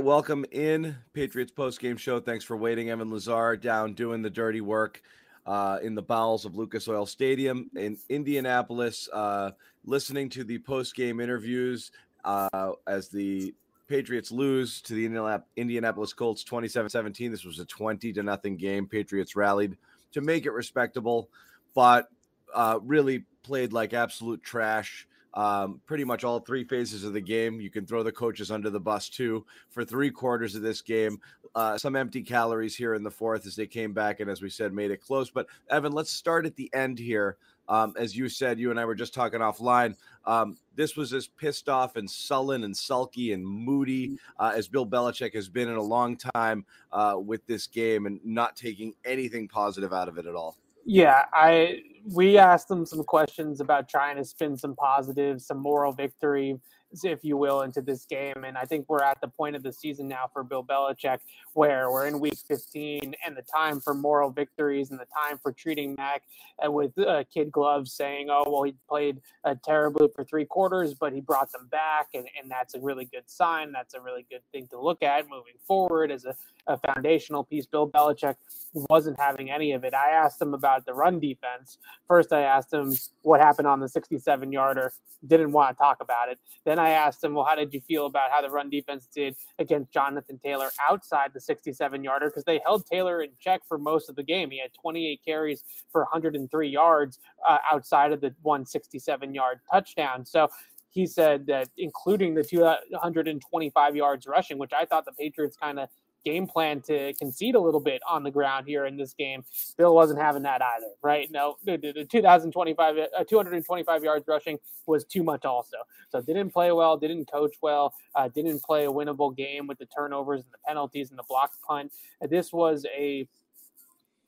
welcome in Patriots post game show. Thanks for waiting. Evan Lazar down doing the dirty work uh, in the bowels of Lucas Oil Stadium in Indianapolis, uh, listening to the post game interviews uh, as the Patriots lose to the Indianapolis Colts 27 17. This was a 20 to nothing game. Patriots rallied to make it respectable, but uh, really played like absolute trash um, pretty much all three phases of the game. You can throw the coaches under the bus too for three quarters of this game. Uh, some empty calories here in the fourth as they came back and, as we said, made it close. But Evan, let's start at the end here. Um, as you said, you and I were just talking offline. Um, this was as pissed off and sullen and sulky and moody uh, as Bill Belichick has been in a long time uh, with this game and not taking anything positive out of it at all. Yeah, I we asked them some questions about trying to spin some positives, some moral victory if you will, into this game. And I think we're at the point of the season now for Bill Belichick where we're in week 15 and the time for moral victories and the time for treating Mac uh, with uh, kid gloves saying, oh, well, he played uh, terribly for three quarters, but he brought them back. And, and that's a really good sign. That's a really good thing to look at moving forward as a, a foundational piece. Bill Belichick wasn't having any of it. I asked him about the run defense. First, I asked him what happened on the 67 yarder. Didn't want to talk about it. Then I asked him, well, how did you feel about how the run defense did against Jonathan Taylor outside the 67 yarder? Because they held Taylor in check for most of the game. He had 28 carries for 103 yards uh, outside of the 167 yard touchdown. So he said that including the 225 yards rushing, which I thought the Patriots kind of game plan to concede a little bit on the ground here in this game. Bill wasn't having that either, right? No, the, the 2025, uh, 225 yards rushing was too much also. So didn't play well, didn't coach well, uh, didn't play a winnable game with the turnovers and the penalties and the blocked punt. This was a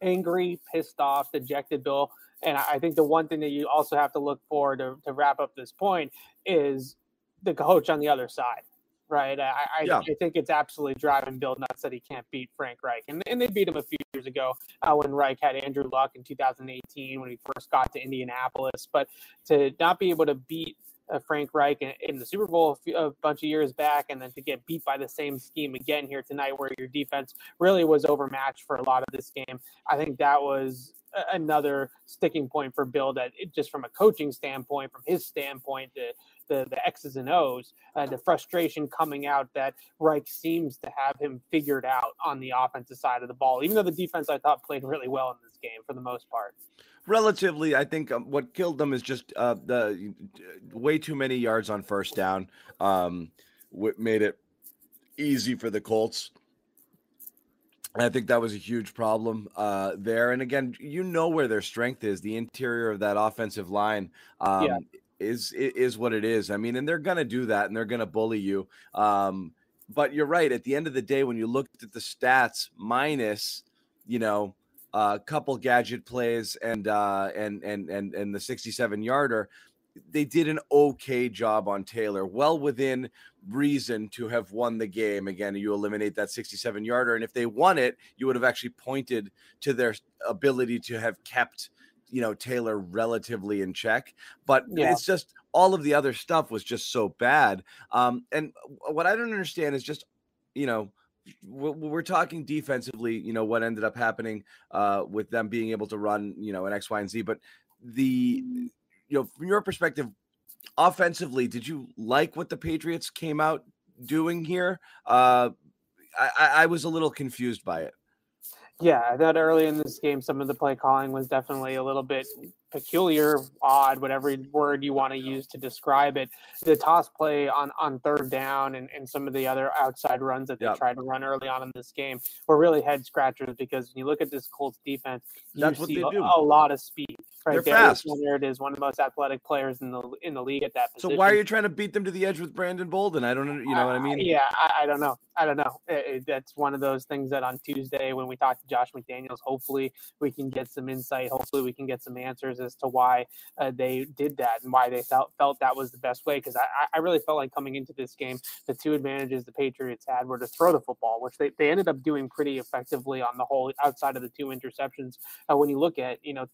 angry, pissed off, dejected Bill. And I think the one thing that you also have to look for to, to wrap up this point is the coach on the other side right? I, I, yeah. I, think it's absolutely driving Bill nuts that he can't beat Frank Reich. And, and they beat him a few years ago uh, when Reich had Andrew Luck in 2018 when he first got to Indianapolis. But to not be able to beat uh, Frank Reich in, in the Super Bowl a, few, a, bunch of years back, and then to get beat by the same scheme again here tonight, where your defense really was overmatched for a lot of this game. I think that was another sticking point for Bill that it, just from a coaching standpoint, from his standpoint, the the, the X's and O's, uh, the frustration coming out that Reich seems to have him figured out on the offensive side of the ball, even though the defense I thought played really well in this game for the most part. Relatively, I think um, what killed them is just uh, the way too many yards on first down. Um, what made it easy for the Colts. I think that was a huge problem uh, there. And again, you know where their strength is the interior of that offensive line. Um, yeah is is what it is. I mean, and they're gonna do that, and they're gonna bully you. Um, but you're right. At the end of the day, when you looked at the stats, minus, you know, a uh, couple gadget plays and uh, and and and and the 67 yarder, they did an okay job on Taylor, well within reason to have won the game. Again, you eliminate that 67 yarder, and if they won it, you would have actually pointed to their ability to have kept you know Taylor relatively in check, but yeah. it's just all of the other stuff was just so bad. Um, and what I don't understand is just you know we're talking defensively. You know what ended up happening uh, with them being able to run you know an X, Y, and Z, but the you know from your perspective, offensively, did you like what the Patriots came out doing here? Uh, I, I was a little confused by it. Yeah, I thought early in this game, some of the play calling was definitely a little bit peculiar, odd, whatever word you want to use to describe it. The toss play on, on third down and, and some of the other outside runs that they yep. tried to run early on in this game were really head scratchers because when you look at this Colts defense, you That's see a, a, lot of speed. Right They're there. fast. There it is, one of the most athletic players in the in the league at that position. So why are you trying to beat them to the edge with Brandon Bolden? I don't, know. you know uh, what I mean? Yeah, I, I don't know. I don't know. It, it, that's one of those things that on Tuesday when we talk to Josh McDaniels, hopefully we can get some insight. Hopefully we can get some answers as to why uh, they did that and why they felt felt that was the best way. Because I, I really felt like coming into this game, the two advantages the Patriots had were to throw the football, which they, they ended up doing pretty effectively on the whole outside of the two interceptions. Uh, when you look at you know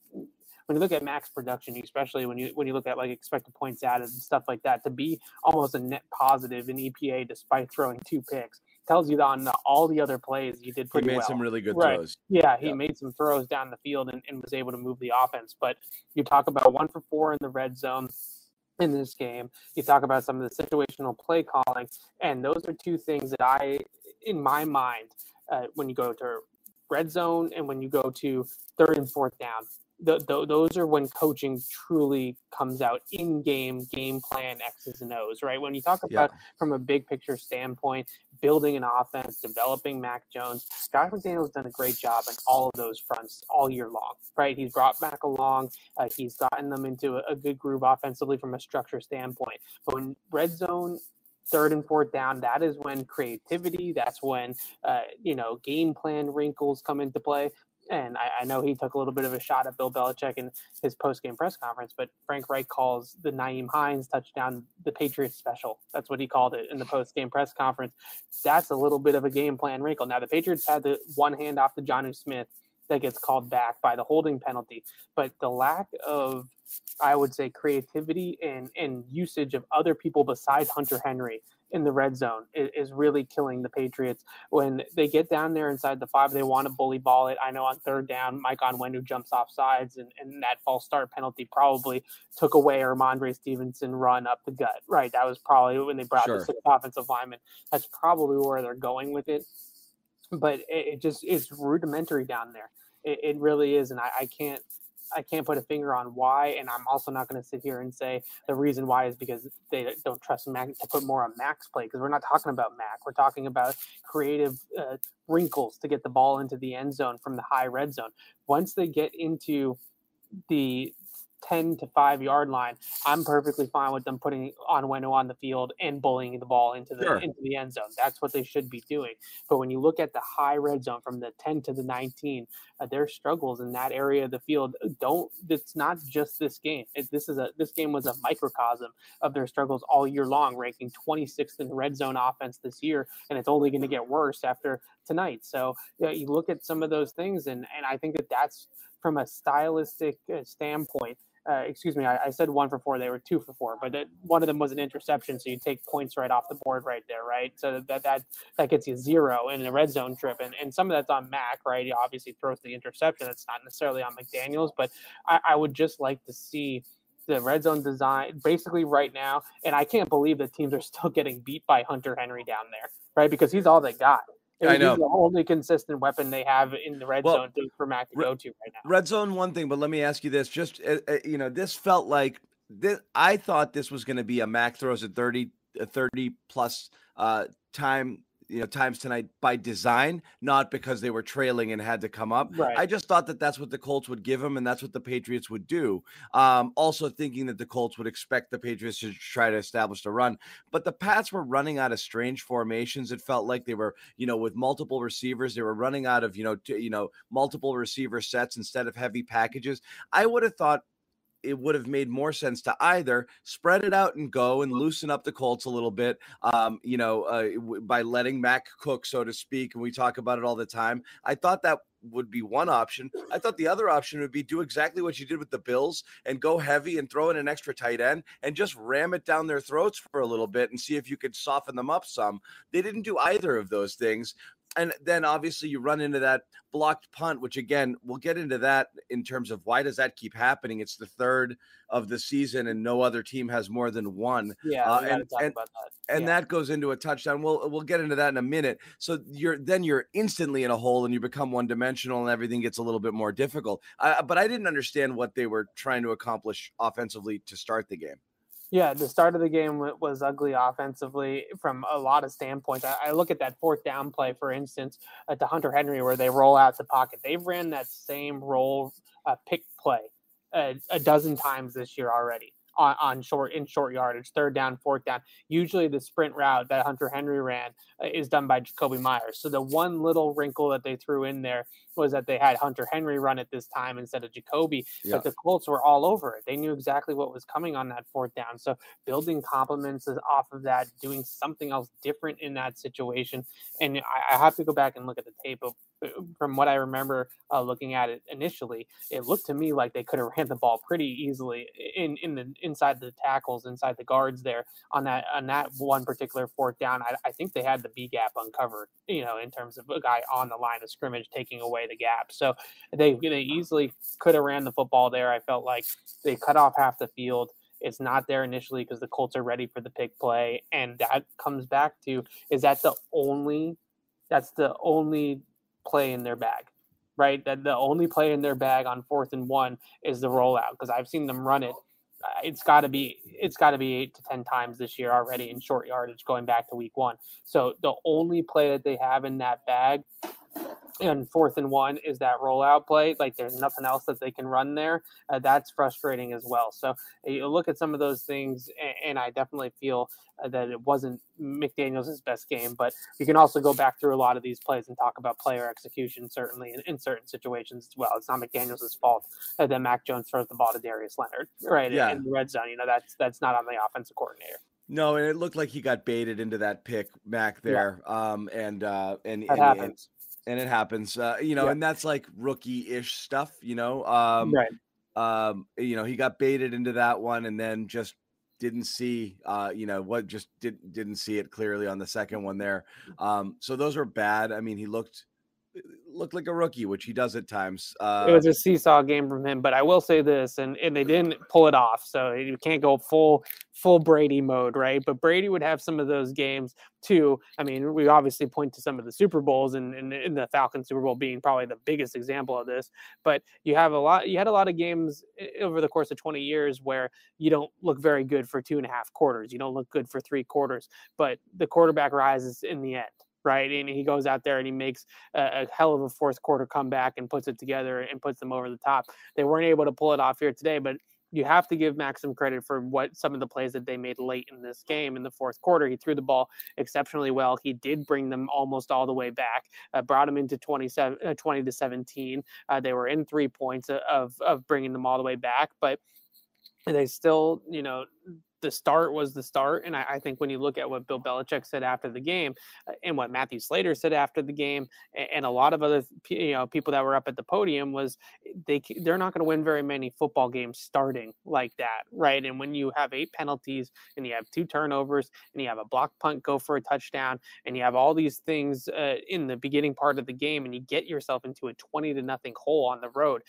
when you look at max production, especially when you when you look at like expected points added and stuff like that, to be almost a net positive in EPA despite throwing two picks, tells you that on the, all the other plays he did pretty well. He made well. some really good Right. throws. Yeah, he Yep. made some throws down the field and, and was able to move the offense. But you talk about one for four in the red zone in this game. You talk about some of the situational play calling, and those are two things that I, in my mind, uh, when you go to red zone and when you go to third and fourth down, th- th- those are when coaching truly comes out in game, game plan, X's and O's, right? When you talk Yeah. about from a big picture standpoint, building an offense, developing Mac Jones, Josh McDaniel's done a great job on all of those fronts all year long, right? He's brought Mac along, uh, he's gotten them into a, a good groove offensively from a structure standpoint. But when red zone, third and fourth down, that is when creativity, that's when uh, you know game plan wrinkles come into play. And I, I know he took a little bit of a shot at Bill Belichick in his post game press conference, but Frank Reich calls the Nyheim Hines touchdown the Patriots special. That's what he called it in the post game press conference. That's a little bit of a game plan wrinkle. Now, the Patriots had the one hand off to Jonnu Smith that gets called back by the holding penalty, but the lack of, I would say, creativity and, and usage of other people besides Hunter Henry in the red zone is, is really killing the Patriots. When they get down there inside the five, they want to bully ball it. I know on third down, Mike Onwenu jumps off sides, and, and that false start penalty probably took away Rhamondre Stevenson run up the gut. Right. That was probably when they brought Sure. the sixth offensive lineman. That's probably where they're going with it. But it, it just it's rudimentary down there. It, it really is, and I, I can't I can't put a finger on why. And I'm also not going to sit here and say the reason why is because they don't trust Mac to put more on Mac's play because we're not talking about Mac. We're talking about creative uh, wrinkles to get the ball into the end zone from the high red zone. Once they get into the 10 to 5 yard line, I'm perfectly fine with them putting Onwenu on the field and bullying the ball into the Sure. into the end zone. That's what they should be doing. But when you look at the high red zone from the 10 to the 19, uh, their struggles in that area of the field uh, don't it's not just this game. It, this is a this game was a microcosm of their struggles all year long, ranking 26th in red zone offense this year, and it's only going to get worse after tonight. So yeah, you look at some of those things, and and I think that that's from a stylistic uh, standpoint. Uh, excuse me, I, I said one for four. They were two for four, but one of them was an interception, so you take points right off the board right there, right? So that that that gets you zero in the red zone trip, and, and some of that's on Mac, right? He obviously throws the interception. That's not necessarily on McDaniel's, but I, I would just like to see the red zone design basically right now. And I can't believe that teams are still getting beat by Hunter Henry down there, right? Because he's all they got. I know. the only consistent weapon they have in the red Well, zone for Mac to go to right now. Red zone, one thing, but let me ask you this: just uh, uh, you know, this felt like this. I thought this was going to be a Mac throws at 30, uh, 30 plus uh, time, you know, times tonight by design, not because they were trailing and had to come up. Right. I just thought that that's what the Colts would give them, and that's what the Patriots would do. Um, also thinking that the Colts would expect the Patriots to try to establish the run, but the Pats were running out of strange formations. It felt like they were, you know, with multiple receivers, they were running out of, you know, t- you know, multiple receiver sets instead of heavy packages. I would have thought it would have made more sense to either spread it out and go and loosen up the Colts a little bit, um, you know, uh, by letting Mac cook, so to speak. And we talk about it all the time. I thought that would be one option. I thought the other option would be do exactly what you did with the Bills and go heavy and throw in an extra tight end and just ram it down their throats for a little bit and see if you could soften them up some. They didn't do either of those things. And then obviously you run into that blocked punt, which again, we'll get into that in terms of why does that keep happening? It's the third of the season and no other team has more than one. Yeah, Uh, we got to and- and- that. and Yeah. that goes into a touchdown. We'll we'll get into that in a minute. So you're then you're instantly in a hole and you become one dimensional and everything gets a little bit more difficult. Uh, but I didn't understand what they were trying to accomplish offensively to start the game. Yeah, the start of the game was ugly offensively from a lot of standpoints. I, look at that fourth down play, for instance, at the Hunter Henry where they roll out the pocket. They've ran that same roll uh, pick play a dozen times this year already on, on short in short yardage, third down, fourth down. Usually, the sprint route that Hunter Henry ran uh, is done by Jakobi Meyers. So the one little wrinkle that they threw in there was that they had Hunter Henry run it this time instead of Jakobi. Yeah. But the Colts were all over it. They knew exactly what was coming on that fourth down. So building compliments is off of that, doing something else different in that situation. And I, I have to go back and look at the tape of from what I remember uh, looking at it initially, it looked to me like they could have ran the ball pretty easily in in the inside the tackles, inside the guards there on that on that one particular fourth down. I, I think they had the B gap uncovered, you know, in terms of a guy on the line of scrimmage taking away the gap. So they they easily could have ran the football there. I felt like they cut off half the field. It's not there initially because the Colts are ready for the pick play, and that comes back to is that the only that's the only play in their bag, right? That the only play in their bag on fourth and one is the rollout because I've seen them run it. Uh, it's got to be it's got to be eight to ten times this year already in short yardage going back to week one. So the only play that they have in that bag and fourth and one is that rollout play. Like there's nothing else that they can run there. Uh, that's frustrating as well. So you look at some of those things, and, and I definitely feel uh, that it wasn't McDaniel's best game. But you can also go back through a lot of these plays and talk about player execution, certainly in, in certain situations as well. It's not McDaniel's fault that Mac Jones throws the ball to Darius Leonard, right? Yeah. In the red zone, you know that's that's not on the offensive coordinator. No, and it looked like he got baited into that pick, Mac there. Yeah. Um, and uh, and, that and, happens and it happens. Uh, you know, yeah. and that's like rookie-ish stuff. You know, um, right? Um, you know, he got baited into that one, and then just didn't see, uh, you know, what just didn't didn't see it clearly on the second one there. Um, so those were bad. I mean, he looked looked like a rookie, which he does at times. Uh, it was a seesaw game from him, but I will say this, and, and they didn't pull it off, so you can't go full full Brady mode, right? But Brady would have some of those games too. I mean, we obviously point to some of the Super Bowls, and in, in, the Falcon Super Bowl being probably the biggest example of this. But you have a lot. You had a lot of games over the course of 20 years where you don't look very good for two and a half quarters. You don't look good for three quarters, but the quarterback rises in the end right? And he goes out there and he makes a, a, hell of a fourth quarter comeback and puts it together and puts them over the top. They weren't able to pull it off here today, but you have to give Max some credit for what some of the plays that they made late in this game in the fourth quarter. He threw the ball exceptionally well. He did bring them almost all the way back, uh, brought them into 27, uh, 20 to 17. Uh, they were in three points of, of bringing them all the way back, but they still, you know, the start was the start. And I, I, think when you look at what Bill Belichick said after the game uh, and what Matthew Slater said after the game and, and a lot of other you know people that were up at the podium was eh, they they're not going to win very many football games starting like that, right? And when you have eight penalties and you have two turnovers and you have a block punt go for a touchdown and you have all these things uh, in the beginning part of the game and you get yourself into a 20 to nothing hole on the road,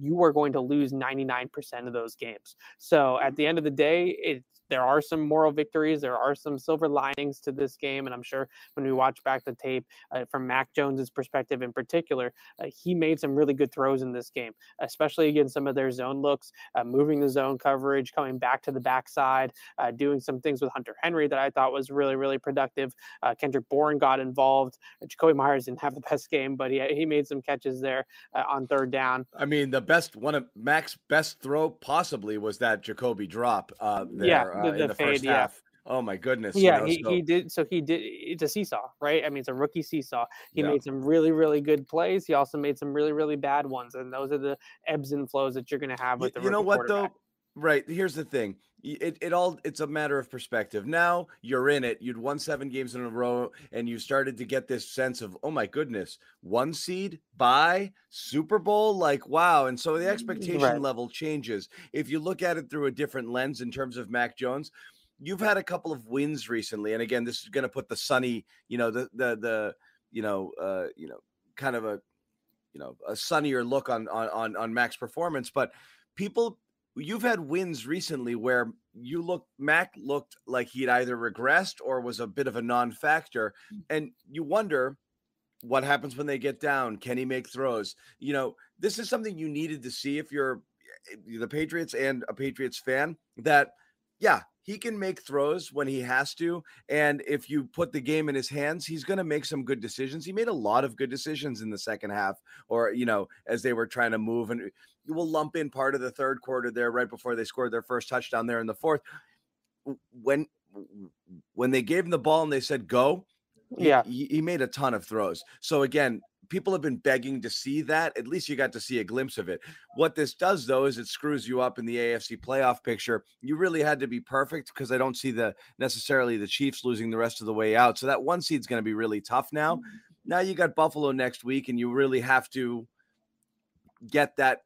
you are going to lose 99% of those games. So at the end of the day, it there are some moral victories. There are some silver linings to this game. And I'm sure when we watch back the tape uh, from Mac Jones's perspective in particular, uh, he made some really good throws in this game, especially against some of their zone looks, uh, moving the zone coverage, coming back to the backside, uh, doing some things with Hunter Henry that I thought was really, really productive. Uh, Kendrick Bourne got involved. Jakobi Meyers didn't have the best game, but he, he made some catches there uh, on third down. I mean, the best one of Mac's best throw possibly was that Jakobi drop there. Yeah the, the in the fade, yeah. half. Oh my goodness! Yeah, you know, he, so. he did. So he did. It's a seesaw, right? I mean, it's a rookie seesaw. He yeah. made some really, really good plays. He also made some really, really bad ones, and those are the ebbs and flows that you're going to have with the. You know what though? Right. Here's the thing. It, it all it's a matter of perspective. Now you're in it. You'd won seven games in a row, and you started to get this sense of, oh my goodness, one seed by Super Bowl, like wow. And so the mm, expectation right. level changes. If you look at it through a different lens in terms of Mac Jones, you've had a couple of wins recently, and again, this is going to put the sunny, you know, the the the you know, uh, you know, kind of a you know a sunnier look on on on, on Mac's performance, but people you've had wins recently where you look Mac looked like he'd either regressed or was a bit of a non-factor, mm. and you wonder what happens when they get down. Can he make throws? You know, this is something you needed to see if you're eh, the Patriots and a Patriots fan. That yeah, he can make throws when he has to. And if you put the game in his hands, he's going to make some good decisions. He made a lot of good decisions in the second half, or, you know, as they were trying to move. And you will lump in part of the third quarter there right before they scored their first touchdown there in the fourth. When when they gave him the ball and they said go, yeah, he, he made a ton of throws. So again, people have been begging to see that. At least you got to see a glimpse of it. What this does though is it screws you up in the AFC playoff picture. You really had to be perfect because I don't see the necessarily the Chiefs losing the rest of the way out. So that one seed's going to be really tough now. Mm-hmm. Now you got Buffalo next week, and you really have to get that.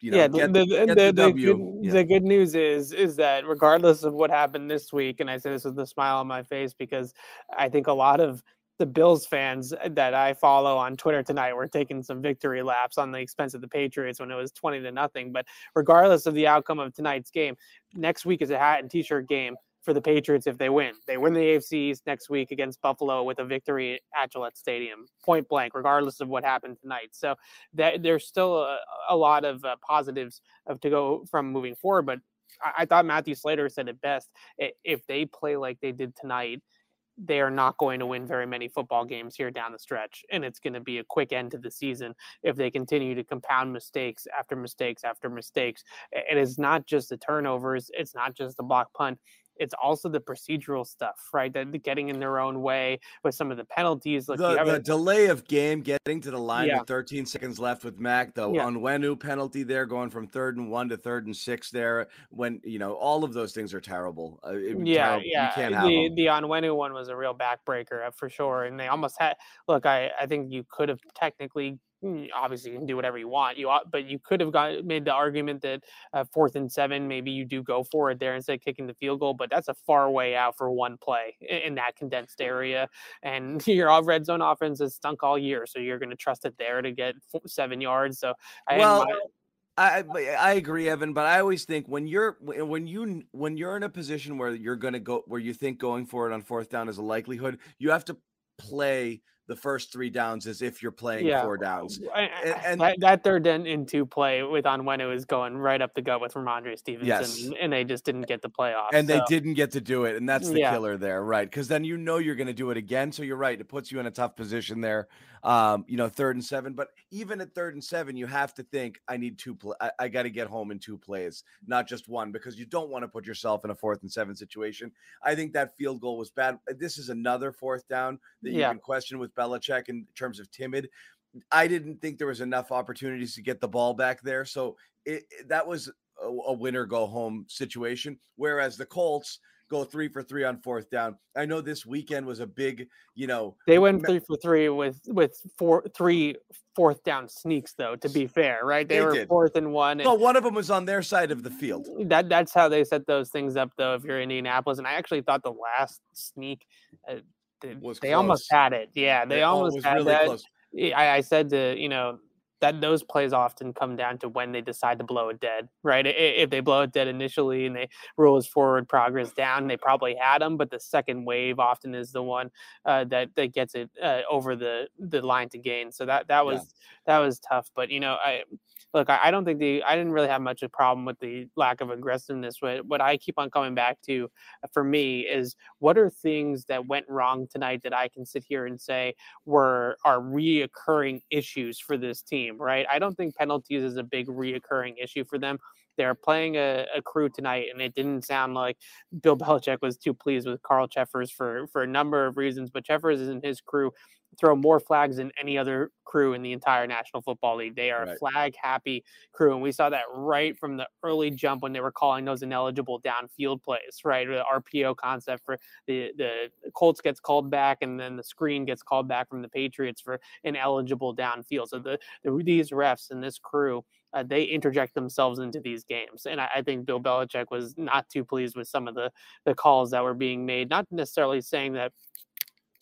You know, yeah, get, the, the, get the, the W. good, Yeah. the good news is is that regardless of what happened this week, and I say this with a smile on my face because I think a lot of the Bills fans that I follow on Twitter tonight were taking some victory laps on the expense of the Patriots when it was twenty to nothing. But regardless of the outcome of tonight's game, next week is a hat and t-shirt game for the Patriots if they win. They win the AFCs next week against Buffalo with a victory at Gillette Stadium, point blank, regardless of what happened tonight. So that there's still a, a lot of uh, positives of to go from moving forward. But I, I thought Matthew Slater said it best. If they play like they did tonight, they are not going to win very many football games here down the stretch. And it's going to be a quick end to the season if they continue to compound mistakes after mistakes after mistakes. I- It is not just the turnovers, it's not just the block punt. It's also the procedural stuff, right? That getting in their own way with some of the penalties. Like the, the delay of game getting to the line Yeah. with 13 seconds left with Mac, the Yeah. Onwenu penalty there, going from third and one to third and six there. When you know all of those things are terrible. Uh, yeah, terrible. yeah. You can't have the them. the Onwenu one was a real backbreaker uh, for sure, and they almost had. Look, I I think you could have technically. Mm, Obviously, you can do whatever you want. You but you could have got made the argument that uh, fourth and seven, maybe you do go for it there instead of kicking the field goal. But that's a far way out for one play in that condensed area. And your all red zone offense has stunk all year, so you're going to trust it there to get four, seven yards. So I Well, I I agree, Evan, but I always think when you're when you when you're in a position where you're going to go where you think going for it on fourth down is a likelihood, you have to play the first three downs as if you're playing Yeah. four downs. And- and- that, that third and into play with Onwenu is going right up the gut with Rhamondre Stevenson, Yes. and they just didn't get the playoff. And they didn't get to do it, and that's the Yeah. killer there, right? Because then you know you're going to do it again. So you're right; it puts you in a tough position there. Um, you know, third and seven. But even at third and seven, you have to think, I need two. Play- I, I got to get home in two plays, not just one, because you don't want to put yourself in a fourth and seven situation. I think that field goal was bad. This is another fourth down that you Yeah. can question with Belichick in terms of timid. I didn't think there was enough opportunities to get the ball back there, so it, it- that was a, a winner go home situation. Whereas the Colts go three for three on fourth down. I know this weekend was a big, you know, They went three for three with with four three fourth down sneaks though. To be fair, right? They, They were did. fourth and one. And well, one of them was on their side of the field. that that's how they set those things up though. If you're Indianapolis, and I actually thought the last sneak. Uh, they, Was they almost had it. Yeah, they oh, almost had really that. I, I said to you know that those plays often come down to when they decide to blow it dead, right? If they blow it dead initially and they roll his forward progress down, they probably had him, but the second wave often is the one uh, that that gets it uh, over the the line to gain. So that that Yeah. was that was tough. But you know, I look, I, I don't think the I didn't really have much of a problem with the lack of aggressiveness. What what I keep on coming back to uh, for me is what are things that went wrong tonight that I can sit here and say were are reoccurring issues for this team, right? I don't think penalties is a big reoccurring issue for them. They're playing a, a crew tonight, and it didn't sound like Bill Belichick was too pleased with Carl Cheffers for for a number of reasons. But Cheffers and his crew throw more flags than any other crew in the entire National Football League. They are a flag happy crew, and we saw that right from the early jump when they were calling those ineligible downfield plays, right? The RPO concept for the the Colts gets called back, and then the screen gets called back from the Patriots for ineligible downfield. So the, the these refs and this crew. Uh, they interject themselves into these games, and I, I think Bill Belichick was not too pleased with some of the the calls that were being made. Not necessarily saying that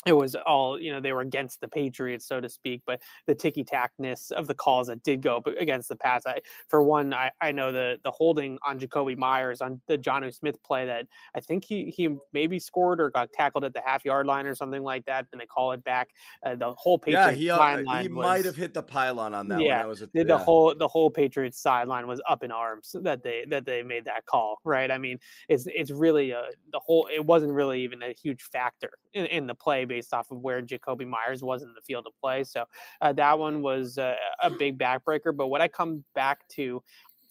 it was all you know they were against the Patriots, so to speak, but the ticky tackness of the calls that did go against the pass. I, for one, I, I know the the holding on Jakobi Meyers on the Jonnu Smith play that I think he he maybe scored or got tackled at the half yard line or something like that, and they call it back. Uh, the whole Yeah, Patriots he uh, sideline he was, might have hit the pylon on that Yeah, one. That was a, the, the yeah. whole the whole Patriots sideline was up in arms that they that they made that call, right? I mean, it's it's really a the whole it wasn't really even a huge factor in, in the play based off of where Jakobi Meyers was in the field of play. So uh, that one was uh, a big backbreaker. But what I come back to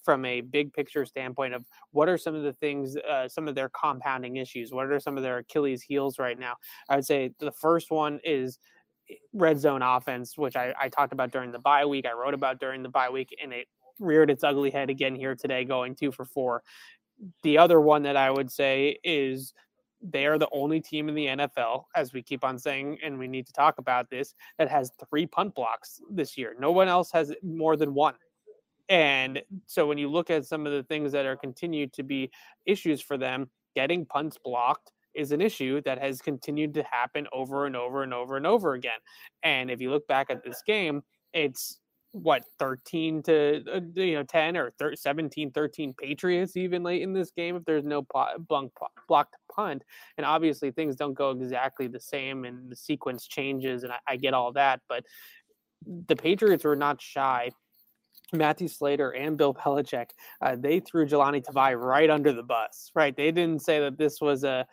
from a big picture standpoint of what are some of the things, uh, some of their compounding issues, what are some of their Achilles heels right now? I would say the first one is red zone offense, which I, I talked about during the bye week. I wrote about during the bye week, and it reared its ugly head again here today, going two for four. The other one that I would say is they are the only team in the NFL, as we keep on saying, and we need to talk about this, that has three punt blocks this year. No one else has more than one. And so when you look at some of the things that are continued to be issues for them, getting punts blocked is an issue that has continued to happen over and over and over and over again. And if you look back at this game, it's what 13 to uh, you know 10 or 13, 17 13 patriots even late in this game if there's no block, blocked punt and obviously things don't go exactly the same and the sequence changes and I, I get all that but the patriots were not shy Matthew Slater and Bill Belichick, uh, they threw Jahlani Tavai right under the bus. Right? They didn't say that this was a,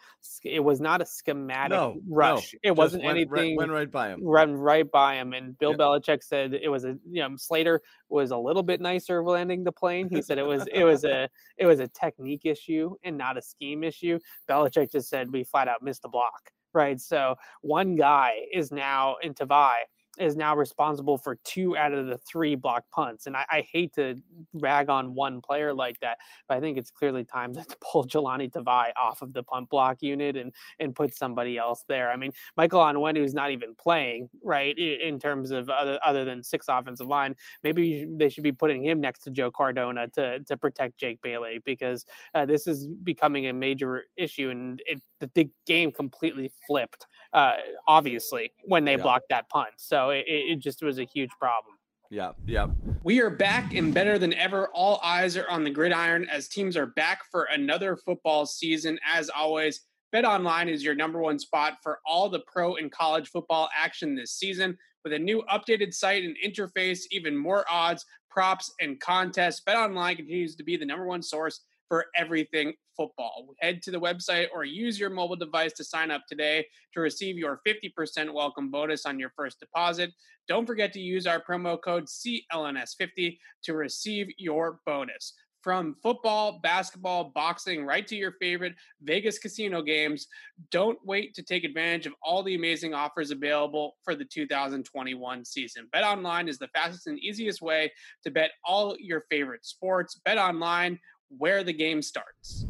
it was not a schematic no, rush. No, it wasn't went, anything. Went right by him. Run right by him. And Bill Belichick said it was a, you know, Slater was a little bit nicer landing the plane. He said it was, it was a, it was a technique issue and not a scheme issue. Belichick just said we flat out missed the block. Right? So one guy is now in Tavai is now responsible for two out of the three block punts. And I, I, hate to rag on one player like that, but I think it's clearly time to pull Jahlani Tavai off of the punt block unit and and put somebody else there. I mean, Michael Onwenu is not even playing, right, in terms of other, other than six offensive line. Maybe they should be putting him next to Joe Cardona to, to protect Jake Bailey because uh, this is becoming a major issue and it, the, the game completely flipped uh, obviously, when they yeah. blocked that punt. So it, it just was a huge problem. Yeah, yeah. We are back and better than ever. All eyes are on the gridiron as teams are back for another football season. As always, Bet Online is your number one spot for all the pro and college football action this season. With a new updated site and interface, even more odds, props, and contests, Bet Online continues to be the number one source for everything football. Head to the website or use your mobile device to sign up today to receive your 50% welcome bonus on your first deposit. Don't forget to use our promo code CLNS50 to receive your bonus. From football, basketball, boxing, right to your favorite Vegas casino games, don't wait to take advantage of all the amazing offers available for the 2021 season. Bet online is the fastest and easiest way to bet all your favorite sports. Bet online where the game starts.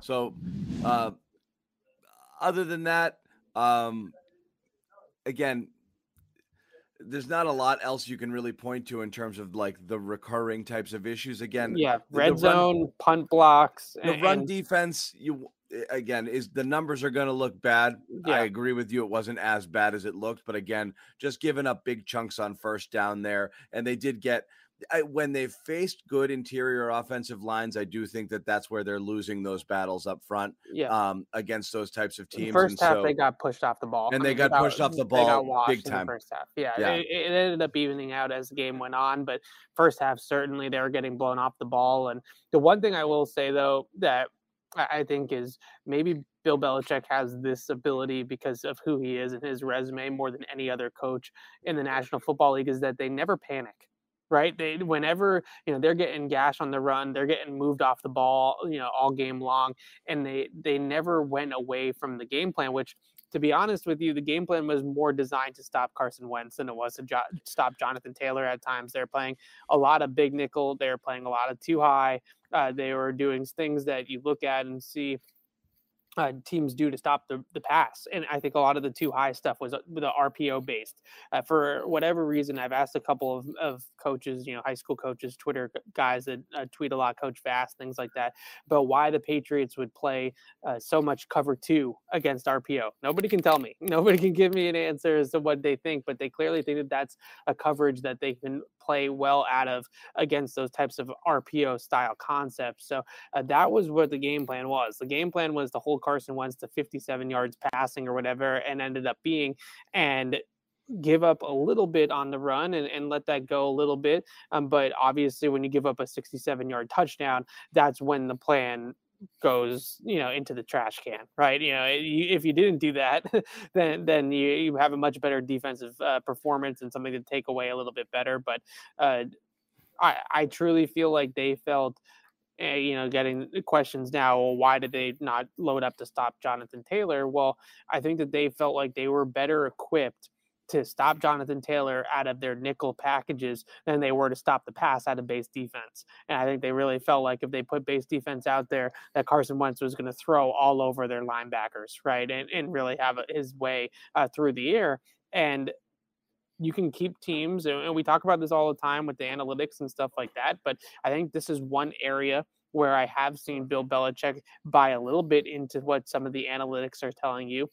So, uh, other than that, um, again, there's not a lot else you can really point to in terms of like the recurring types of issues. Again, yeah, red the zone, run, punt blocks, the and, run defense. You again is the numbers are going to look bad. Yeah. I agree with you. It wasn't as bad as it looked, but again, just giving up big chunks on first down there, and they did get I, when they've faced good interior offensive lines, I do think that that's where they're losing those battles up front. Yeah. Um, against those types of teams. first and half, so, they got pushed off the ball, and they got, pushed off the ball big time. first half, yeah, yeah. It, it, ended up evening out as the game went on, but first half certainly they were getting blown off the ball. And the one thing I will say though that I think is maybe Bill Belichick has this ability because of who he is and his resume more than any other coach in the National Football League is that they never panic right? They whenever you know they're getting gash on the run, they're getting moved off the ball, you know, all game long, and they they never went away from the game plan. Which, to be honest with you, the game plan was more designed to stop Carson Wentz than it was to jo- stop Jonathan Taylor. At times, they're playing a lot of big nickel. They're playing a lot of two high. Uh, they were doing things that you look at and see uh, teams do to stop the, the pass. And I think a lot of the two high stuff was uh, the RPO based. Uh, for whatever reason, I've asked a couple of, of coaches, you know, high school coaches, Twitter guys that uh, tweet a lot, Coach Fast, things like that, about why the Patriots would play uh, so much cover two against RPO. Nobody can tell me. Nobody can give me an answer as to what they think, but they clearly think that that's a coverage that they can play well out of against those types of RPO style concepts. So uh, that was what the game plan was. The game plan was to hold Carson Wentz to 57 yards passing or whatever, and ended up being and give up a little bit on the run and, and let that go a little bit. Um, but obviously, when you give up a 67 yard touchdown, that's when the plan goes you know into the trash can right? You know if you didn't do that then then you, you have a much better defensive uh, performance and something to take away a little bit better but uh, i i truly feel like they felt uh, you know getting questions now well, why did they not load up to stop jonathan taylor? Well i think that they felt like they were better equipped to stop Jonathan Taylor out of their nickel packages than they were to stop the pass out of base defense. And I think they really felt like if they put base defense out there, that Carson Wentz was going to throw all over their linebackers, right? And, and really have his way uh, through the air. And you can keep teams, and we talk about this all the time with the analytics and stuff like that. But I think this is one area where I have seen Bill Belichick buy a little bit into what some of the analytics are telling you.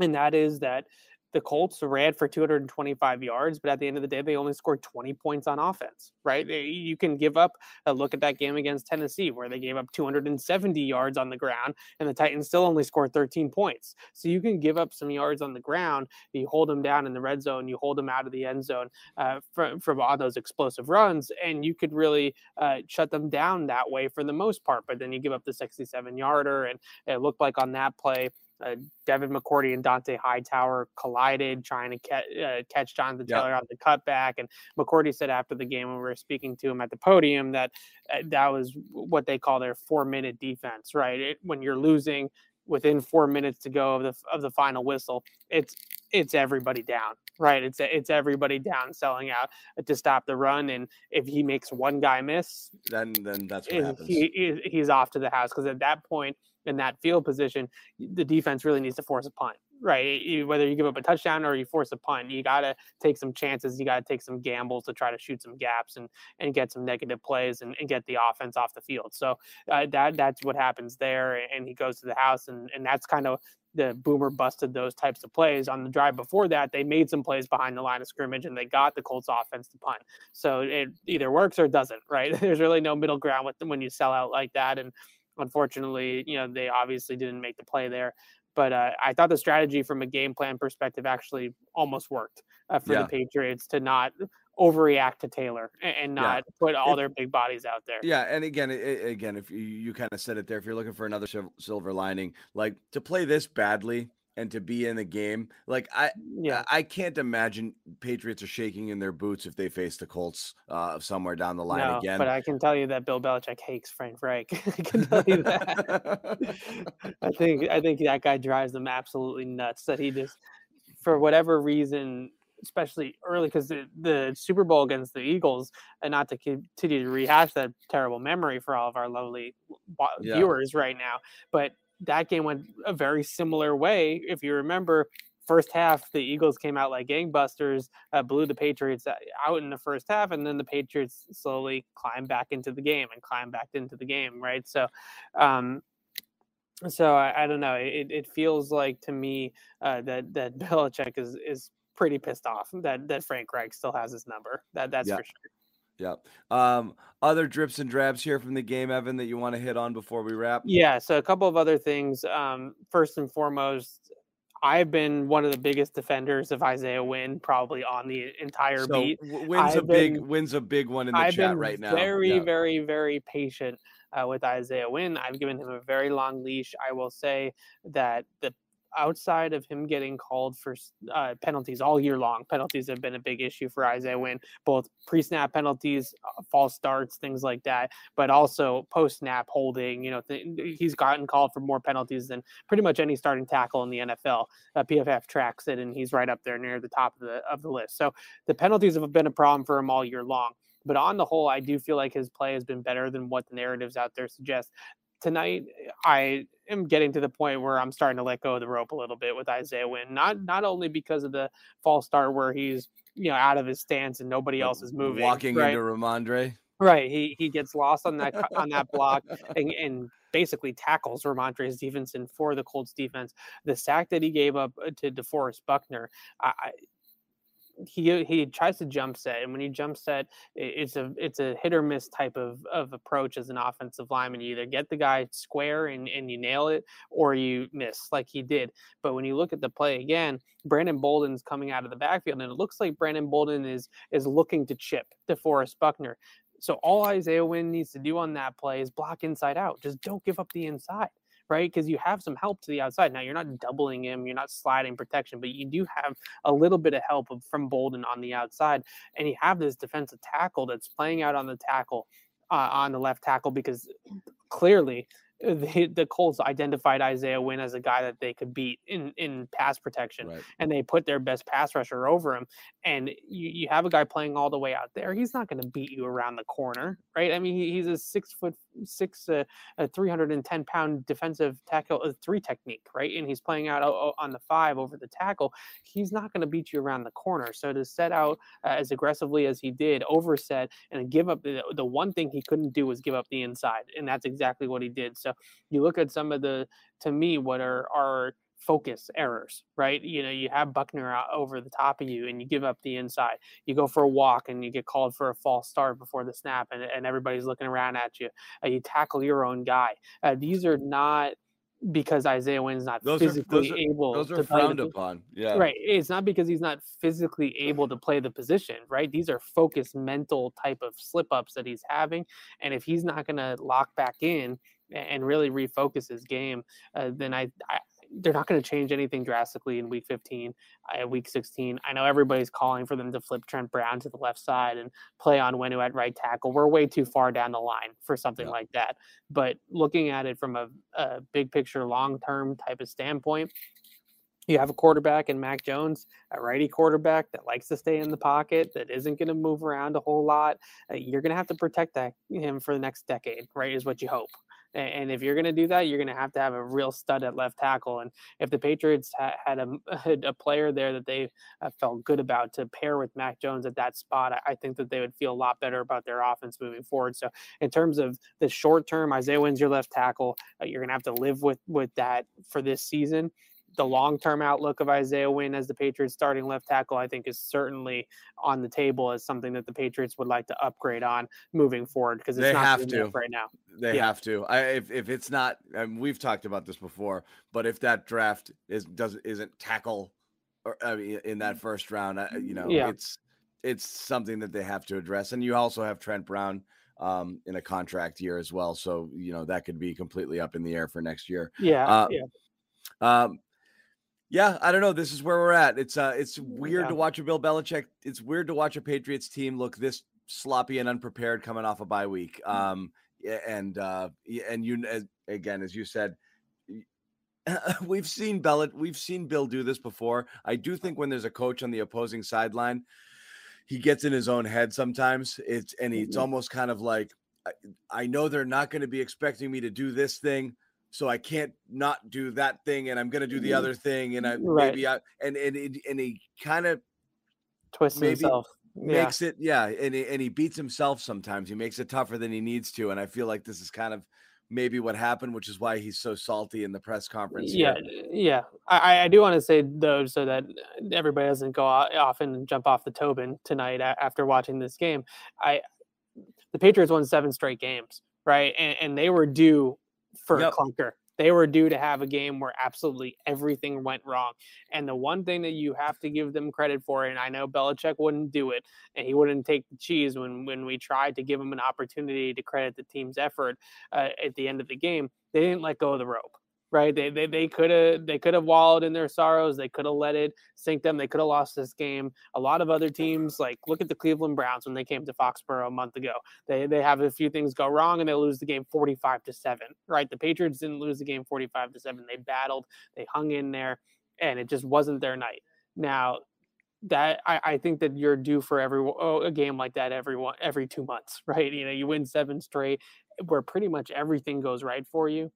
And that is that the Colts ran for 225 yards, but at the end of the day, they only scored 20 points on offense, right? You can give up a look at that game against Tennessee where they gave up 270 yards on the ground and the Titans still only scored 13 points. So you can give up some yards on the ground, you hold them down in the red zone, you hold them out of the end zone uh, from, from all those explosive runs, and you could really uh, shut them down that way for the most part. But then you give up the 67 yarder, and it looked like on that play, uh, Devin McCourty and Dont'a Hightower collided, trying to catch, uh, catch Jonathan Taylor on the cutback. And McCourty said after the game when we were speaking to him at the podium that uh, that was what they call their four minute defense, right? It, when you're losing within four minutes to go of the of the final whistle, it's it's everybody down, right? It's it's everybody down, selling out to stop the run. And if he makes one guy miss, then then that's what happens. He, he's off to the house because at that point in that field position, the defense really needs to force a punt, right? Whether you give up a touchdown or you force a punt, you got to take some chances. You got to take some gambles to try to shoot some gaps and and get some negative plays and, and get the offense off the field. So uh, that that's what happens there. And he goes to the house, and and that's kind of the boomer busted those types of plays on the drive before that they made some plays behind the line of scrimmage and they got the colts offense to punt so it either works or it doesn't right there's really no middle ground with them when you sell out like that and Unfortunately, you know, they obviously didn't make the play there. But uh, I thought the strategy from a game plan perspective actually almost worked uh, for yeah. the Patriots to not overreact to Taylor and, not yeah. put all their big bodies out there. Yeah, and again, it, again, if you, you kind of said it there, if you're looking for another silver lining, like to play this badly and to be in the game. Like I yeah, I can't imagine Patriots are shaking in their boots if they face the Colts uh, somewhere down the line no, again. But I can tell you that Bill Belichick hates Frank Reich. I can tell you that. I think I think that guy drives them absolutely nuts. That he just, for whatever reason, especially early because the, the Super Bowl against the Eagles, and not to continue to rehash that terrible memory for all of our lovely yeah. viewers right now, but that game went a very similar way. If you remember, first half the Eagles came out like gangbusters, uh, blew the Patriots out in the first half, and then the Patriots slowly climbed back into the game and climbed back into the game, right? So, um, so I, I don't know. It, it feels like to me uh, that that Belichick is is pretty pissed off that that Frank Reich still has his number. That that's yeah. for sure. Yeah. Um, other drips and drabs here from the game, Evan, that you want to hit on before we wrap? Yeah. So a couple of other things. Um, first and foremost, I've been one of the biggest defenders of Isaiah Wynn, probably on the entire so beat. Wins a been, big wins a big one in the I've chat right now. Very, yeah. very, very patient uh, with Isaiah Wynn. I've given him a very long leash. I will say that the outside of him getting called for uh, penalties all year long, penalties have been a big issue for Isaiah Wynn, both pre snap penalties, uh, false starts, things like that, but also post snap holding. You know, th- he's gotten called for more penalties than pretty much any starting tackle in the NFL. Uh, PFF tracks it, and he's right up there near the top of the of the list. So the penalties have been a problem for him all year long. But on the whole, I do feel like his play has been better than what the narratives out there suggest tonight I am getting to the point where I'm starting to let go of the rope a little bit with Isaiah Wynn. Not not only because of the false start where he's you know out of his stance and nobody else is moving, walking right? into Rhamondre. Right, he he gets lost on that on that block and, and basically tackles Rhamondre Stevenson for the Colts defense. The sack that he gave up uh, to DeForest Buckner, I, he he tries to jump set, and when he jump set, it's a it's a hit or miss type of, of approach as an offensive lineman. You either get the guy square and, and you nail it, or you miss like he did. But when you look at the play again, Brandon Bolden's coming out of the backfield, and it looks like Brandon Bolden is is looking to chip DeForest Buckner. So all Isaiah Wynn needs to do on that play is block inside out. Just don't give up the inside right? Because you have some help to the outside. Now you're not doubling him, you're not sliding protection, but you do have a little bit of help from Bolden on the outside, and you have this defensive tackle that's playing out on the tackle uh, on the left tackle because clearly the, the Colts identified Isaiah Wynn as a guy that they could beat in in pass protection, Right. and they put their best pass rusher over him. And you, you have a guy playing all the way out there. He's not going to beat you around the corner, right? I mean, he, he's a six foot six, uh, a 310 pound defensive tackle, uh, three technique, right? And he's playing out o- o- on the five over the tackle. He's not going to beat you around the corner. So to set out uh, as aggressively as he did, overset, and give up the, the one thing he couldn't do was give up the inside, and that's exactly what he did. So you look at some of the, to me, what are are focus errors, right? You know, you have Buckner out over the top of you and you give up the inside. You go for a walk and you get called for a false start before the snap and, and everybody's looking around at you. Uh, you tackle your own guy. Uh, these are not because Isaiah Wynn's not Those are- physically those are- able Those to are play the frowned upon. Yeah. Right. It's not because he's not physically able to play the position, right? These are focused mental type of slip ups that he's having. And if he's not going to lock back in and really refocus his game, uh, then I, I they're not going to change anything drastically in week 15, uh, week 16. I know everybody's calling for them to flip Trent Brown to the left side and play Onwenu at right tackle. We're way too far down the line for something Yeah. like that. But looking at it from a, a big picture, long term type of standpoint, you have a quarterback in Mac Jones, a righty quarterback that likes to stay in the pocket, that isn't going to move around a whole lot. Uh, you're going to have to protect that him for the next decade, right? Is what you hope. And if you're going to do that, you're going to have to have a real stud at left tackle. And if the Patriots ha- had a, a player there that they uh, felt good about to pair with Mac Jones at that spot, I, I think that they would feel a lot better about their offense moving forward. So, in terms of the short term, Isaiah Wynn's your left tackle. Uh, you're going to have to live with with that for this season the long term outlook of Isaiah Wynn as the Patriots starting left tackle, I think, is certainly on the table as something that the Patriots would like to upgrade on moving forward because it's They not have to. right now. They Yeah. have to. I if if it's not, and we've talked about this before, but if that draft is doesn't isn't tackle, or I mean, in that first round, you know, Yeah. it's it's something that they have to address. And you also have Trent Brown um, in a contract year as well, so you know that could be completely up in the air for next year. Yeah, Uh, yeah, Um, yeah, I don't know. This is where we're at. It's uh, it's weird Yeah. to watch a Bill Belichick. It's weird to watch a Patriots team look this sloppy and unprepared coming off a bye week. Um, and uh, and you again, as you said, we've seen Bell. We've seen Bill do this before. I do think when there's a coach on the opposing sideline, he gets in his own head sometimes. It's and it's Mhm. almost kind of like I, I know they're not going to be expecting me to do this thing, so I can't not do that thing, and I'm going to do the Mhm. other thing, and I Right. maybe I and and and he kind of twists himself. Yeah. makes it yeah, and he, and he beats himself sometimes. He makes it tougher than he needs to, and I feel like this is kind of maybe what happened, which is why he's so salty in the press conference. Yeah, here. yeah. I, I- I do want to say though, so that everybody doesn't go off and jump off the Tobin tonight after watching this game. I, the Patriots won seven straight games, right? And, and they were due for Yep. a clunker. They were due to have a game where absolutely everything went wrong. And the one thing that you have to give them credit for, and I know Belichick wouldn't do it, and he wouldn't take the cheese when when we tried to give him an opportunity to credit the team's effort uh, at the end of the game. They didn't let go of the rope right? They they they could have they could have wallowed in their sorrows. They could have let it sink them. They could have lost this game. A lot of other teams, like look at the Cleveland Browns when they came to Foxborough a month ago. They they have a few things go wrong and they lose the game forty five to seven. Right? The Patriots didn't lose the game forty five to seven. They battled. They hung in there, and it just wasn't their night. Now. That I, I think that you're due for every oh, a game like that every one every two months, right? You know, you win seven straight, where pretty much everything goes right for you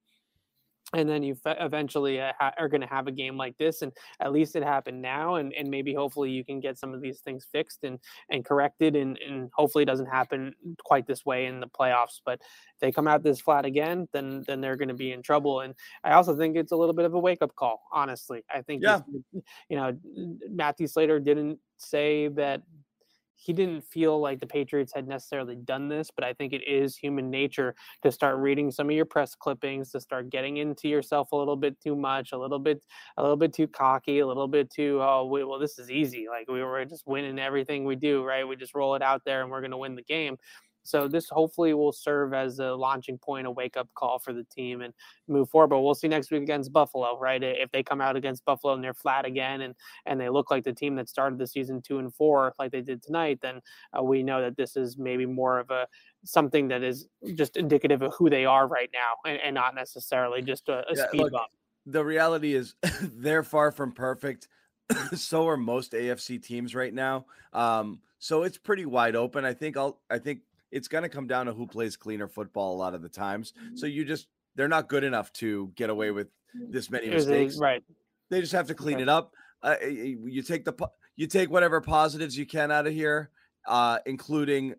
and then you eventually uh, are going to have a game like this and at least it happened now and, and maybe hopefully you can get some of these things fixed and and corrected and, and hopefully it doesn't happen quite this way in the playoffs but if they come out this flat again then then they're going to be in trouble and i also think it's a little bit of a wake-up call honestly i think Yeah. you know matthew slater didn't say that he didn't feel like the Patriots had necessarily done this, but I think it is human nature to start reading some of your press clippings, to start getting into yourself a little bit too much, a little bit, a little bit too cocky, a little bit too, oh, we, well, this is easy. Like we were just winning everything we do, right? We just roll it out there and we're going to win the game. So this hopefully will serve as a launching point, a wake up call for the team and move forward. But we'll see next week against Buffalo, right? If they come out against Buffalo and they're flat again and and they look like the team that started the season two and four like they did tonight, then uh, we know that this is maybe more of a something that is just indicative of who they are right now and, and not necessarily just a, a yeah, speed look, bump. The reality is they're far from perfect. so are most AFC teams right now. Um, so it's pretty wide open. I think I'll I think it's gonna come down to who plays cleaner football a lot of the times. So you just they're not good enough to get away with this many mistakes. Right. They just have to clean it up. Uh, you take the you take whatever positives you can out of here, uh, including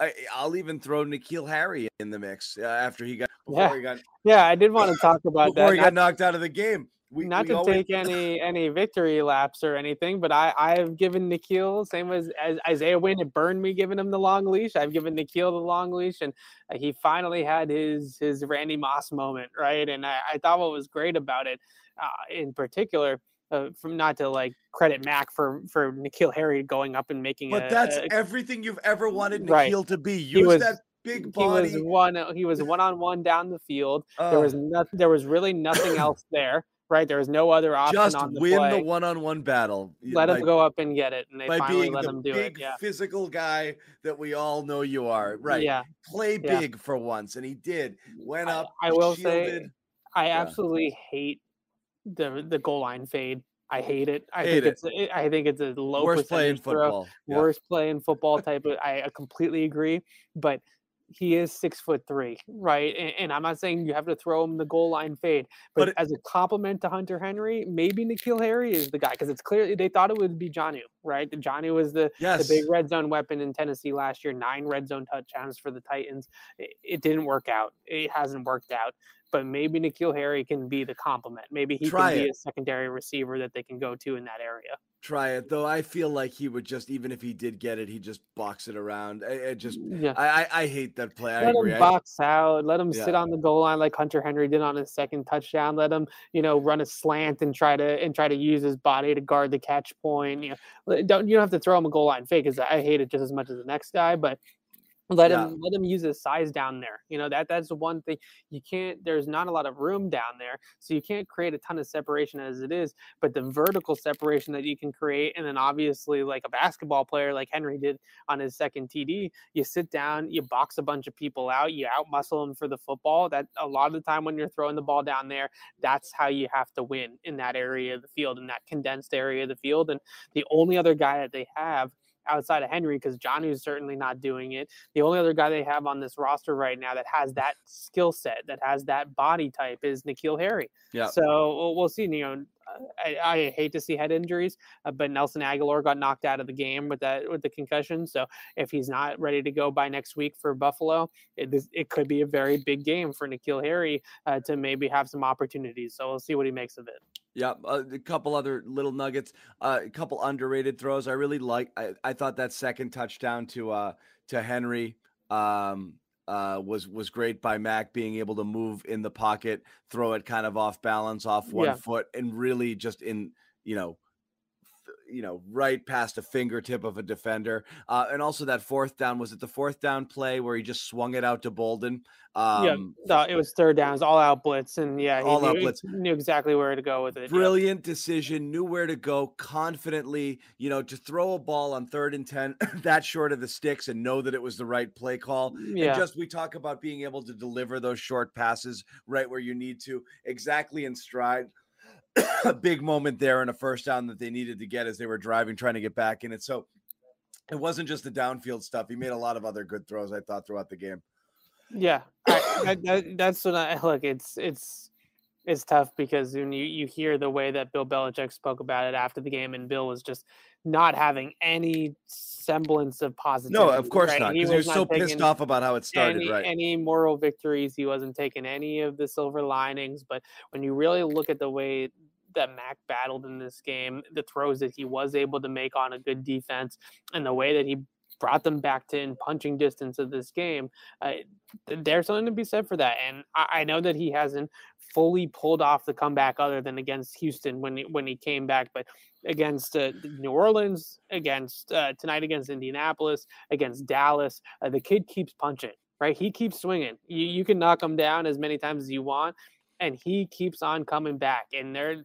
I, will even throw N'Keal Harry in the mix uh, after he got yeah. He got, yeah, I did want to talk about that before that. he got knocked out of the game. We, not we to always... take any any victory laps or anything, but I I've given N'Keal same as, as Isaiah Wynn. It burned me giving him the long leash. I've given N'Keal the long leash, and uh, he finally had his his Randy Moss moment, right? And I, I thought what was great about it, uh, in particular uh, from not to like credit Mac for for N'Keal Harry going up and making. But a, that's a, everything you've ever wanted N'Keal right. to be. Use was, that big body. He was one. He was one on one down the field. Uh, there was nothing. There was really nothing else there. Right, there was no other option. Just on the win play. the one-on-one battle. Let him go up and get it, and they by finally being let the him do big it. Yeah. physical guy that we all know you are. Mm, right. Yeah. Play big yeah. for once, and he did. Mm, Went up. I, I will shielded. say, I yeah. absolutely hate the the goal line fade. I hate it. I hate think it. it's I think it's a low worst play in throw, football. Yeah. Worst play in football type of. I completely agree, but he is six foot three, right? And, and, I'm not saying you have to throw him the goal line fade, but, but it, as a complement to Hunter Henry, maybe N'Keal Harry is the guy because it's clearly they thought it would be Jonnu, right? Jonnu was the yes. the big red zone weapon in Tennessee last year, nine red zone touchdowns for the Titans. It, it didn't work out. It hasn't worked out but maybe N'Keal Harry can be the complement. Maybe he Try can be a secondary receiver that they can go to in that area. Try it though. I feel like he would just, even if he did get it, he just box it around. I, I just, mm, yeah. I, I, I, hate that play. Let I agree. him box out. Let him Yeah. sit on the goal line like Hunter Henry did on his second touchdown. Let him, you know, run a slant and try to and try to use his body to guard the catch point. You know, don't you don't have to throw him a goal line fake because I hate it just as much as the next guy, but let Yeah. him let him use his size down there you know that that's the one thing you can't there's not a lot of room down there so you can't create a ton of separation as it is but the vertical separation that you can create and then obviously like a basketball player like henry did on his second td you sit down you box a bunch of people out you out muscle them for the football that a lot of the time when you're throwing the ball down there that's how you have to win in that area of the field in that condensed area of the field and the only other guy that they have outside of Henry because Jonnu's certainly not doing it. The only other guy they have on this roster right now that has that skill set, that has that body type, is N'Keal Harry. Yeah. So we'll see. You know, I, I hate to see head injuries, uh, but Nelson Agholor got knocked out of the game with that with the concussion. So if he's not ready to go by next week for Buffalo, it, it could be a very big game for N'Keal Harry uh, to maybe have some opportunities. So we'll see what he makes of it. Yeah, uh, a couple other little nuggets, uh, a couple underrated throws. I really like. I, I thought that second touchdown to uh to Henry um uh was was great by Mac being able to move in the pocket, throw it kind of off balance, off one Yeah. foot, and really just in you know you know, right past a fingertip of a defender. Uh, and also that fourth down was it the fourth down play where he just swung it out to Bolden? yeah, Um, no, it was third downs, all out blitz, and yeah, he All knew, out blitz. knew exactly where to go with it. yeah. brilliant decision, knew where to go confidently, you know, to throw a ball on third and 10 that short of the sticks and know that it was the right play call. Yeah. And just we talk about being able to deliver those short passes right where you need to, exactly in stride. a big moment there and a first down that they needed to get as they were driving, trying to get back in it. So it wasn't just the downfield stuff. He made a lot of other good throws, I thought, throughout the game. Yeah, I, that, that's what I look. It's it's it's tough because when you you hear the way that Bill Belichick spoke about it after the game, and Bill was just not having any semblance of positivity. No, of course right? not. He Because he was was so pissed off about how it started, any, right? any moral victories. He wasn't taking any of the silver linings. But when you really look at the way that Mac battled in this game, the throws that he was able to make on a good defense, and the way that he brought them back to in punching distance of this game. Uh, there's something to be said for that. And I, I, know that he hasn't fully pulled off the comeback other than against Houston when he, when he came back, but against uh, New Orleans, against uh, tonight against Indianapolis, against Dallas, uh, the kid keeps punching. Right, he keeps swinging. You, you can knock him down as many times as you want, and he keeps on coming back. And there,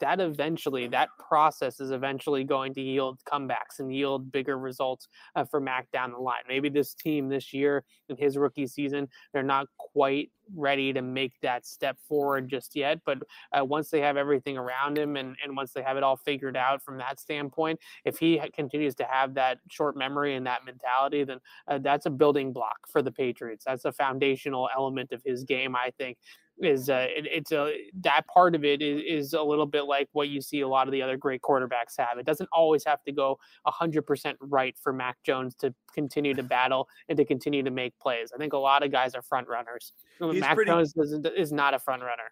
that eventually, that process is eventually going to yield comebacks and yield bigger results uh, for Mac down the line. Maybe this team this year in his rookie season, they're not quite ready to make that step forward just yet. But uh, once they have everything around him and, and once they have it all figured out from that standpoint, if he continues to have that short memory and that mentality, then uh, that's a building block for the Patriots. That's a foundational element of his game, I think, is uh, it, it's a that part of it is, is a little bit like what you see a lot of the other great quarterbacks have. It doesn't always have to go hundred percent right for Mac Jones to continue to battle and to continue to make plays. I think a lot of guys are front runners. He's Mac pretty, Jones is not a front runner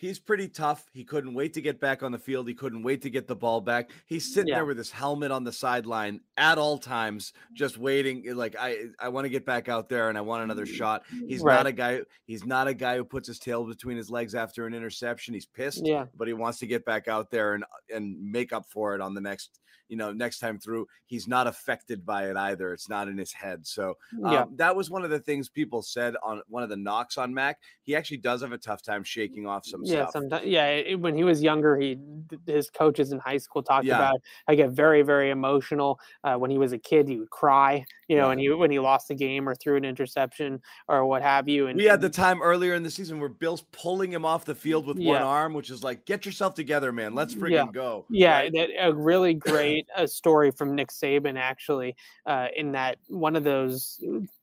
he's pretty tough. He couldn't wait to get back on the field. He couldn't wait to get the ball back. He's sitting yeah. there with his helmet on the sideline at all times, just waiting. Eh, like I, I want to get back out there and I want another shot. He's right. not a guy. He's not a guy who puts his tail between his legs after an interception. He's pissed, yeah. but he wants to get back out there and and make up for it on the next you know, next time through, he's not affected by it either. It's not in his head. So um, yeah. that was one of the things people said on one of the knocks on Mac. He actually does have a tough time shaking off some yeah, stuff. Sometimes, yeah, it, when he was younger, he his coaches in high school talked yeah. about I get very very emotional. Uh, when he was a kid, he would cry. You know, yeah. and he when he lost a game or threw an interception or what have you. And we had the time earlier in the season where Bill's pulling him off the field with one arm, which is like, get yourself together, man. Let's freaking go. Yeah, right? a really great a story from Nick Saban actually uh, in that one of those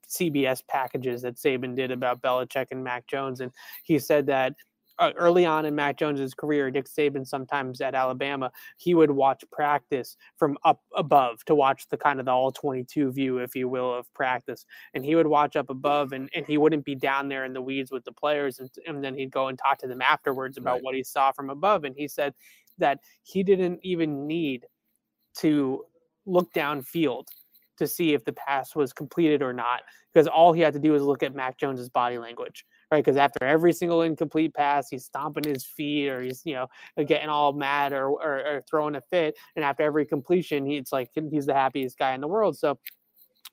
CBS packages that Saban did about Belichick and Mac Jones, and he said that uh, early on in Mac Jones's career, Nick Saban sometimes at Alabama, he would watch practice from up above to watch the kind of the all 22 view, if you will, of practice. And he would watch up above and, and he wouldn't be down there in the weeds with the players. And, and then he'd go and talk to them afterwards about right. what he saw from above. And he said that he didn't even need to look downfield to see if the pass was completed or not, because all he had to do was look at Mac Jones's body language, right? Because after every single incomplete pass, he's stomping his feet or he's you know getting all mad or, or, or throwing a fit, and after every completion, he, it's like he's the happiest guy in the world. So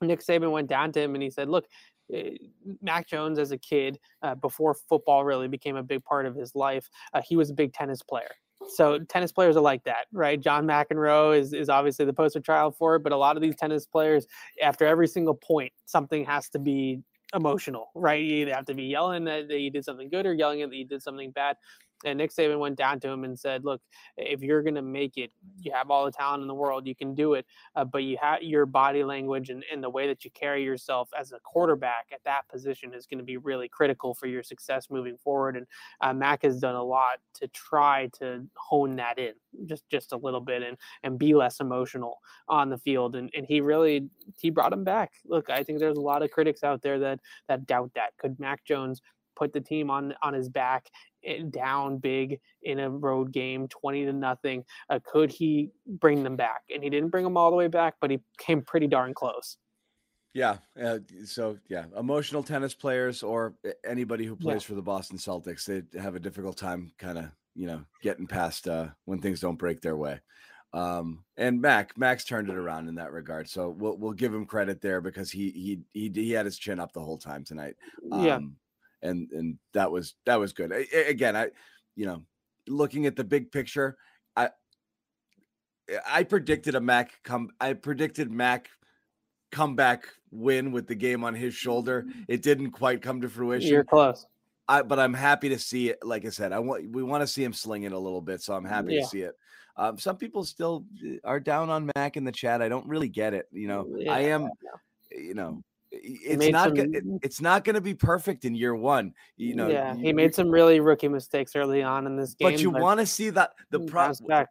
Nick Saban went down to him and he said, "Look." Eh, Mac Jones, as a kid, uh, before football really became a big part of his life, uh, he was a big tennis player so tennis players are like that, right? John McEnroe is, is obviously the poster child for it, but a lot of these tennis players, after every single point, something has to be emotional, right? You have to be yelling that you did something good or yelling that you did something bad. And Nick Saban went down to him and said, "Look, if you're going to make it, you have all the talent in the world. You can do it, uh, but you have your body language and, and the way that you carry yourself as a quarterback at that position is going to be really critical for your success moving forward." And uh, Mac has done a lot to try to hone that in just just a little bit and and be less emotional on the field. And and he really he brought him back. Look, I think there's a lot of critics out there that that doubt that could Mac Jones put the team on on his back down big in a road game 20 to nothing uh, could he bring them back and he didn't bring them all the way back but he came pretty darn close yeah uh, so yeah emotional tennis players or anybody who plays yeah. for the boston celtics they have a difficult time kind of you know getting past uh, when things don't break their way um, and Mac, Max turned it around in that regard. So we'll we'll give him credit there because he he he he had his chin up the whole time tonight. Um, yeah and and that was that was good. I, again, I you know, looking at the big picture, I I predicted a Mac come. I predicted Mac comeback win with the game on his shoulder. It didn't quite come to fruition. You're close. I, but I'm happy to see it. Like I said, I want we want to see him sling it a little bit, so I'm happy yeah. to see it. Um, some people still uh, are down on Mac in the chat. I don't really get it. You know, yeah, I am. You know, it's not some, gonna, it's not going to be perfect in year one. You know, yeah, he made some really rookie mistakes early on in this game. But you want to see that the problem.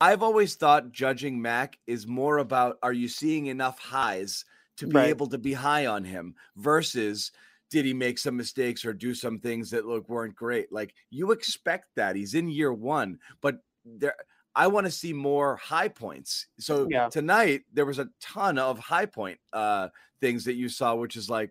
I've always thought judging Mac is more about are you seeing enough highs to be right. able to be high on him versus did he make some mistakes or do some things that look weren't great? Like you expect that he's in year one, but there I want to see more high points. So Yeah. tonight there was a ton of high point uh things that you saw, which is like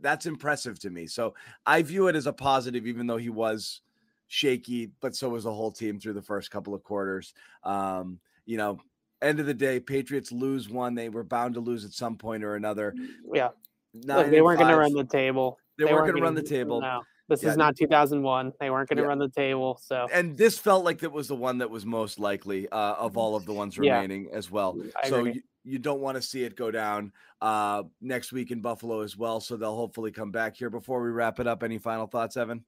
that's impressive to me. So I view it as a positive, even though he was shaky, but so was the whole team through the first couple of quarters. Um, you know, end of the day, Patriots lose one. They were bound to lose at some point or another. Yeah. Look, they weren't going to run the table. They weren't weren't gonna run the table. No, this Yeah. is not 2001. They weren't going to Yeah. run the table. So and this felt like that was the one that was most likely uh, of all of the ones Yeah. remaining as well. I so agree. You, don't want to see it go down uh, next week in Buffalo as well. So they'll hopefully come back here. Before we wrap it up, any final thoughts, Evan?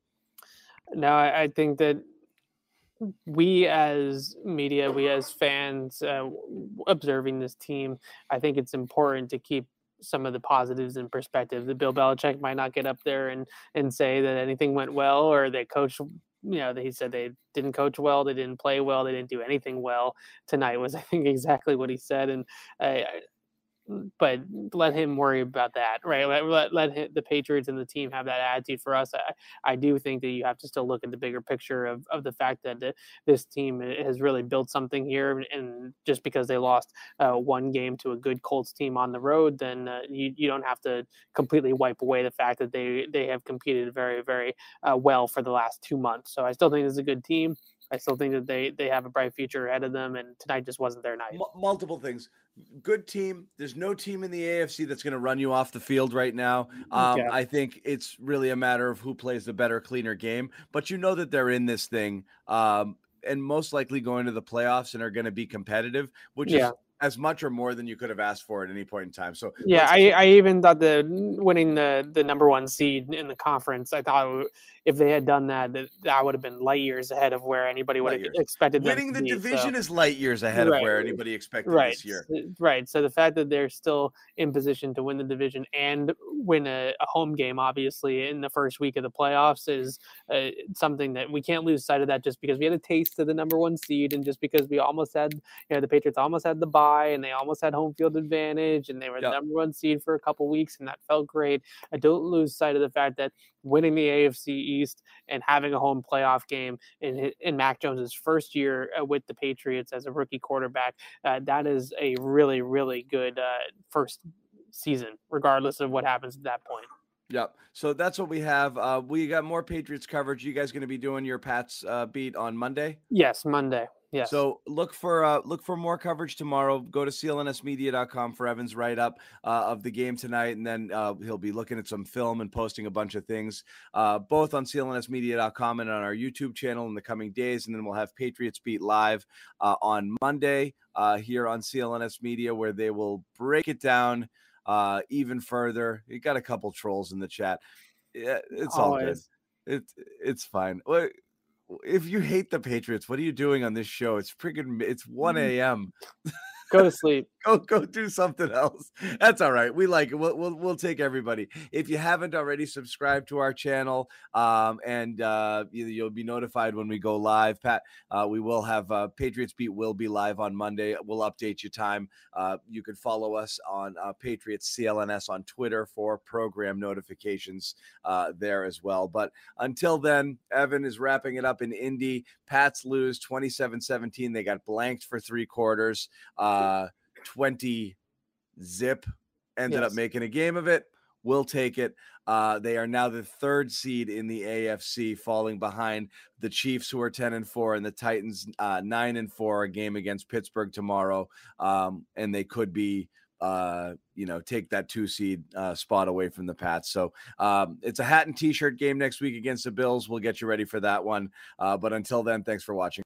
No, I, I think that we as media, we as fans uh, observing this team, I think it's important to keep some of the positives in perspective. That Bill Belichick might not get up there and and say that anything went well or that coach. You know, he said they didn't coach well, they didn't play well, they didn't do anything well tonight. Was I think exactly what he said, and I- but let him worry about that, right? Let let, let hi- the Patriots and the team have that attitude. For us, I, I do think that you have to still look at the bigger picture of, of the fact that the, this team has really built something here, and- just because they lost uh, one game to a good Colts team on the road, then uh, you you don't have to completely wipe away the fact that they they have competed very very uh, well for the last two months. So I still think it's a good team. I still think that they they have a bright future ahead of them, and tonight just wasn't their night. Mu- multiple things. Good team. There's no team in the AFC that's going to run you off the field right now. Um, Yeah. I think it's really a matter of who plays the better, cleaner game. But you know that they're in this thing, um, and most likely going to the playoffs and are going to be competitive, which Yeah. is as much or more than you could have asked for at any point in time. So Yeah, I, I even thought the winning the the number one seed in the conference. I thought if they had done that, that, that would have been light years ahead of where anybody would have expected. them winning the be, so- division is light years ahead of where anybody expected right, this year. right. So the fact that they're still in position to win the division and win a, a home game, obviously in the first week of the playoffs, is uh, something that we can't lose sight of. That just because we had a taste of the number one seed, and just because we almost had, you know, the Patriots almost had the bye, and they almost had home field advantage, and they were Yep. the number one seed for a couple weeks, and that felt great. I don't lose sight of the fact that winning the AFC East and having a home playoff game in in Mac Jones's first year uh, with the Patriots as a rookie quarterback, uh, that is a really really good uh, first season, regardless of what happens at that point. Yep. So that's what we have. Uh, we got more Patriots coverage. You guys going to be doing your Pats uh, beat on Monday? Yes, Monday. Yes. So look for uh, look for more coverage tomorrow. Go to clnsmedia.com for Evan's write up uh, of the game tonight, and then uh, he'll be looking at some film and posting a bunch of things, uh, both on clnsmedia.com and on our YouTube channel in the coming days. And then we'll have Patriots Beat live uh, on Monday uh, here on CLNS Media, where they will break it down uh, even further. You got a couple trolls in the chat. Yeah, it's all good. Always. It's it's fine. If you hate the Patriots, what are you doing on this show? It's freaking it's 1 Mm. a.m. Go to sleep. Go go do something else. That's all right. We like it. We'll, we'll we'll take everybody. If you haven't already subscribed to our channel, um, and uh, you, you'll be notified when we go live. Pat, uh, we will have uh, Patriots Beat will be live on Monday. We'll update you time. Uh, you can follow us on uh, Patriots CLNS on Twitter for program notifications uh, there as well. But until then, Evan is wrapping it up in Indy. Pats lose 27 17. They got blanked for three quarters. Uh, 20 zip ended up making a game of it. We'll take it. Uh, they are now the third seed in the AFC, falling behind the Chiefs, who are 10 and 4, and the Titans, uh, 9 and 4, a game against Pittsburgh tomorrow. Um, and they could be uh you know take that two seed uh spot away from the pats so um it's a hat and t-shirt game next week against the bills we'll get you ready for that one uh but until then thanks for watching